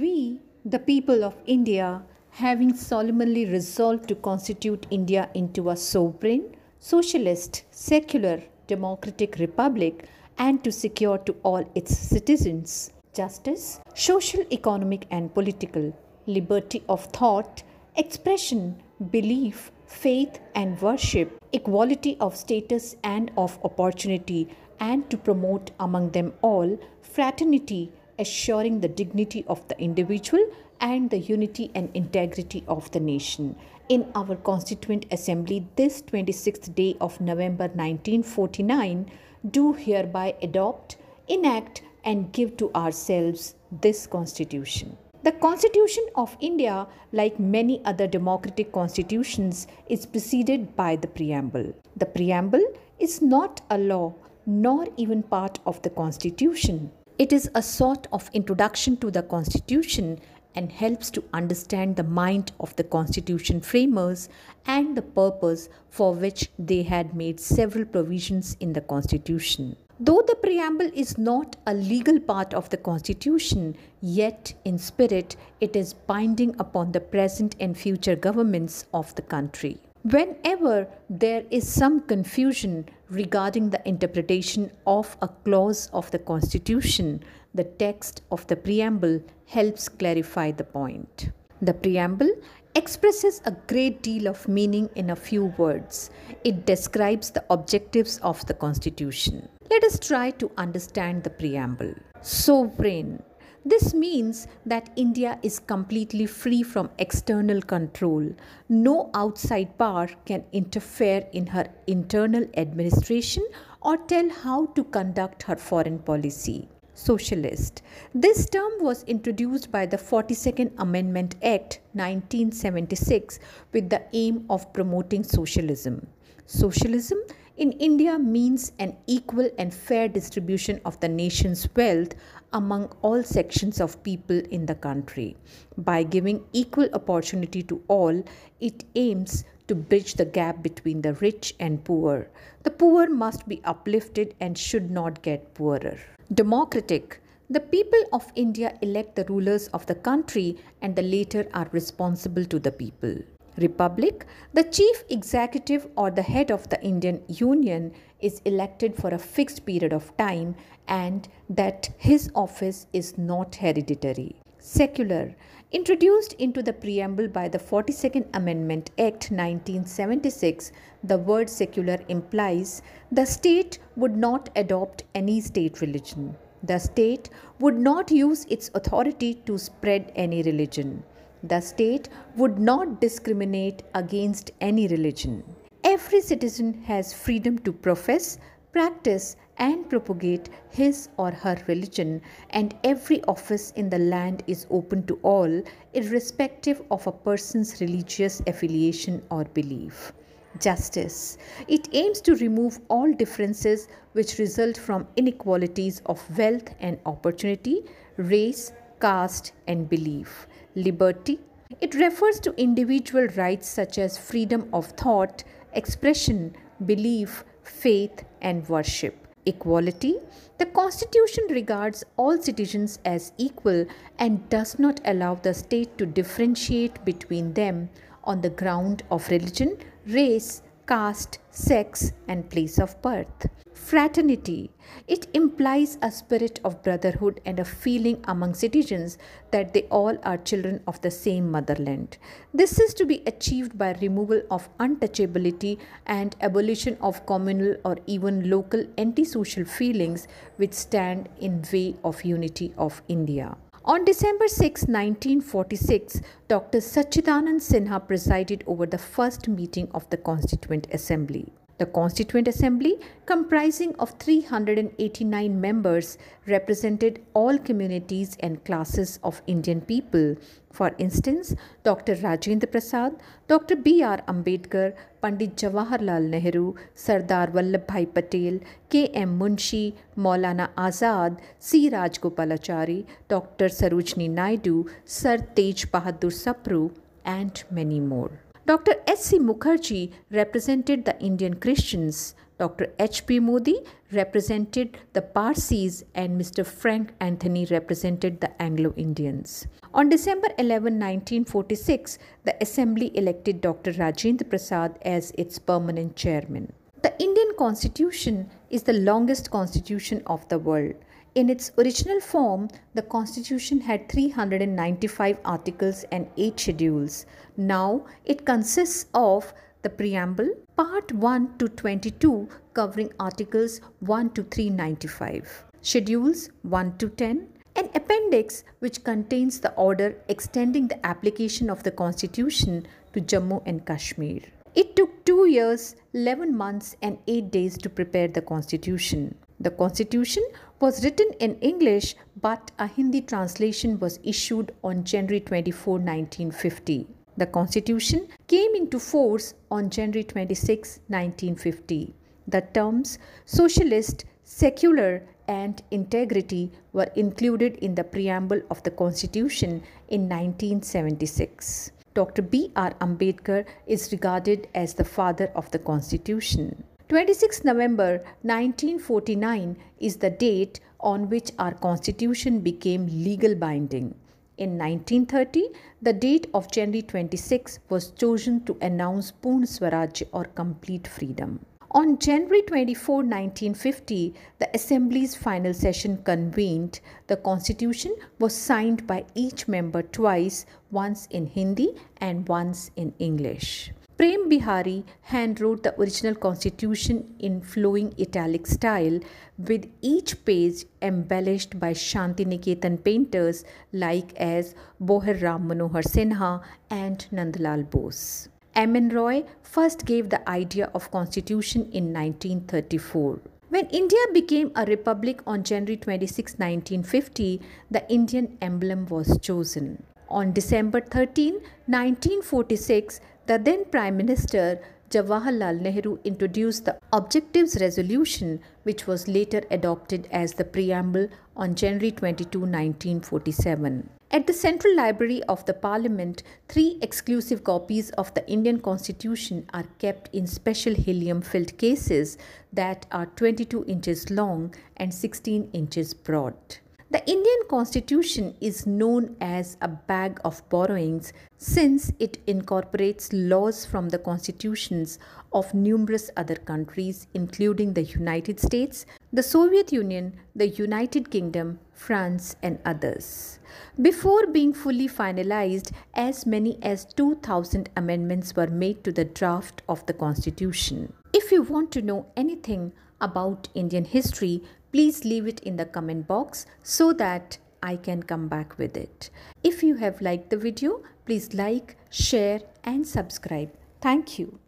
We, the people of India, having solemnly resolved to constitute India into a sovereign, socialist, secular, democratic republic and to secure to all its citizens justice, social, economic, and political, liberty of thought, expression, belief, faith, and worship, equality of status and of opportunity, and to promote among them all fraternity, assuring the dignity of the individual and the unity and integrity of the nation. In our Constituent Assembly, this 26th day of November 1949, do hereby adopt, enact, and give to ourselves this Constitution. The Constitution of India, like many other democratic constitutions, is preceded by the preamble. The preamble is not a law nor even part of the Constitution. It is a sort of introduction to the Constitution and helps to understand the mind of the Constitution framers and the purpose for which they had made several provisions in the Constitution. Though the preamble is not a legal part of the Constitution, yet in spirit it is binding upon the present and future governments of the country. Whenever there is some confusion regarding the interpretation of a clause of the Constitution, the text of the preamble helps clarify the point. The preamble expresses a great deal of meaning in a few words. It describes the objectives of the Constitution. Let us try to understand the preamble. Sovereign. This means that India is completely free from external control. No outside power can interfere in her internal administration or tell how to conduct her foreign policy. Socialist. This term was introduced by the 42nd Amendment Act 1976 with the aim of promoting socialism. Socialism in India means an equal and fair distribution of the nation's wealth among all sections of people in the country. By giving equal opportunity to all, it aims to bridge the gap between the rich and poor. The poor must be uplifted and should not get poorer. Democratic. The people of India elect the rulers of the country and the latter are responsible to the people. Republic, the chief executive or the head of the Indian Union is elected for a fixed period of time and that his office is not hereditary. Secular, introduced into the preamble by the 42nd Amendment Act 1976, the word secular implies the state would not adopt any state religion. The state would not use its authority to spread any religion. The state would not discriminate against any religion. Every citizen has freedom to profess, practice, and propagate his or her religion, and every office in the land is open to all, irrespective of a person's religious affiliation or belief. Justice. It aims to remove all differences which result from inequalities of wealth and opportunity, race, caste, and belief. Liberty. It refers to individual rights such as freedom of thought, expression, belief, faith, and worship. Equality. The Constitution regards all citizens as equal and does not allow the state to differentiate between them on the ground of religion, race, caste, sex, and place of birth. Fraternity. It implies a spirit of brotherhood and a feeling among citizens that they all are children of the same motherland. This is to be achieved by removal of untouchability and abolition of communal or even local antisocial feelings which stand in way of unity of India. On December 6, 1946, Dr. Sachidanand Sinha presided over the first meeting of the Constituent Assembly. The Constituent Assembly, comprising of 389 members, represented all communities and classes of Indian people. For instance, Dr. Rajendra Prasad, Dr. B.R. Ambedkar, Pandit Jawaharlal Nehru, Sardar Vallabhbhai Patel, K.M. Munshi, Maulana Azad, C. Rajgopalachari, Dr. Sarojini Naidu, Sir Tej Bahadur Sapru, and many more. Dr. S.C. Mukherjee represented the Indian Christians. Dr. H.P. Mody represented the Parsis and Mr. Frank Anthony represented the Anglo Indians. On December 11, 1946, the Assembly elected Dr. Rajendra Prasad as its permanent chairman. The Indian Constitution is the longest constitution of the world. In its original form, the Constitution had 395 articles and 8 schedules. Now it consists of the preamble, part 1 to 22 covering articles 1 to 395, schedules 1 to 10, an appendix which contains the order extending the application of the constitution to Jammu and Kashmir. It took 2 years, 11 months and 8 days to prepare the constitution. The constitution was written in English but a Hindi translation was issued on January 24, 1950. The Constitution came into force on January 26, 1950. The terms socialist, secular, and integrity were included in the preamble of the Constitution in 1976. Dr. B. R. Ambedkar is regarded as the father of the Constitution. 26 November 1949 is the date on which our Constitution became legal binding. In 1930, the date of January 26 was chosen to announce Purn Swaraj or complete freedom. On January 24, 1950, the Assembly's final session convened. The Constitution was signed by each member twice, once in Hindi and once in English. Prem Bihari handwrote the original constitution in flowing italic style, with each page embellished by Shantiniketan painters like as Beohar Ram Manohar Sinha and Nandlal Bose. M.N. Roy first gave the idea of constitution in 1934. When India became a republic on January 26, 1950, the Indian emblem was chosen. On December 13, 1946, the then Prime Minister Jawaharlal Nehru introduced the Objectives Resolution, which was later adopted as the preamble on January 22, 1947. At the Central Library of the Parliament, three exclusive copies of the Indian Constitution are kept in special helium filled cases that are 22 inches long and 16 inches broad. The Indian Constitution is known as a bag of borrowings since it incorporates laws from the constitutions of numerous other countries, including the United States, the Soviet Union, the United Kingdom, France, and others. Before being fully finalized, as many as 2000 amendments were made to the draft of the Constitution. If you want to know anything about Indian history, please leave it in the comment box so that I can come back with it. If you have liked the video, please like, share and subscribe. Thank you.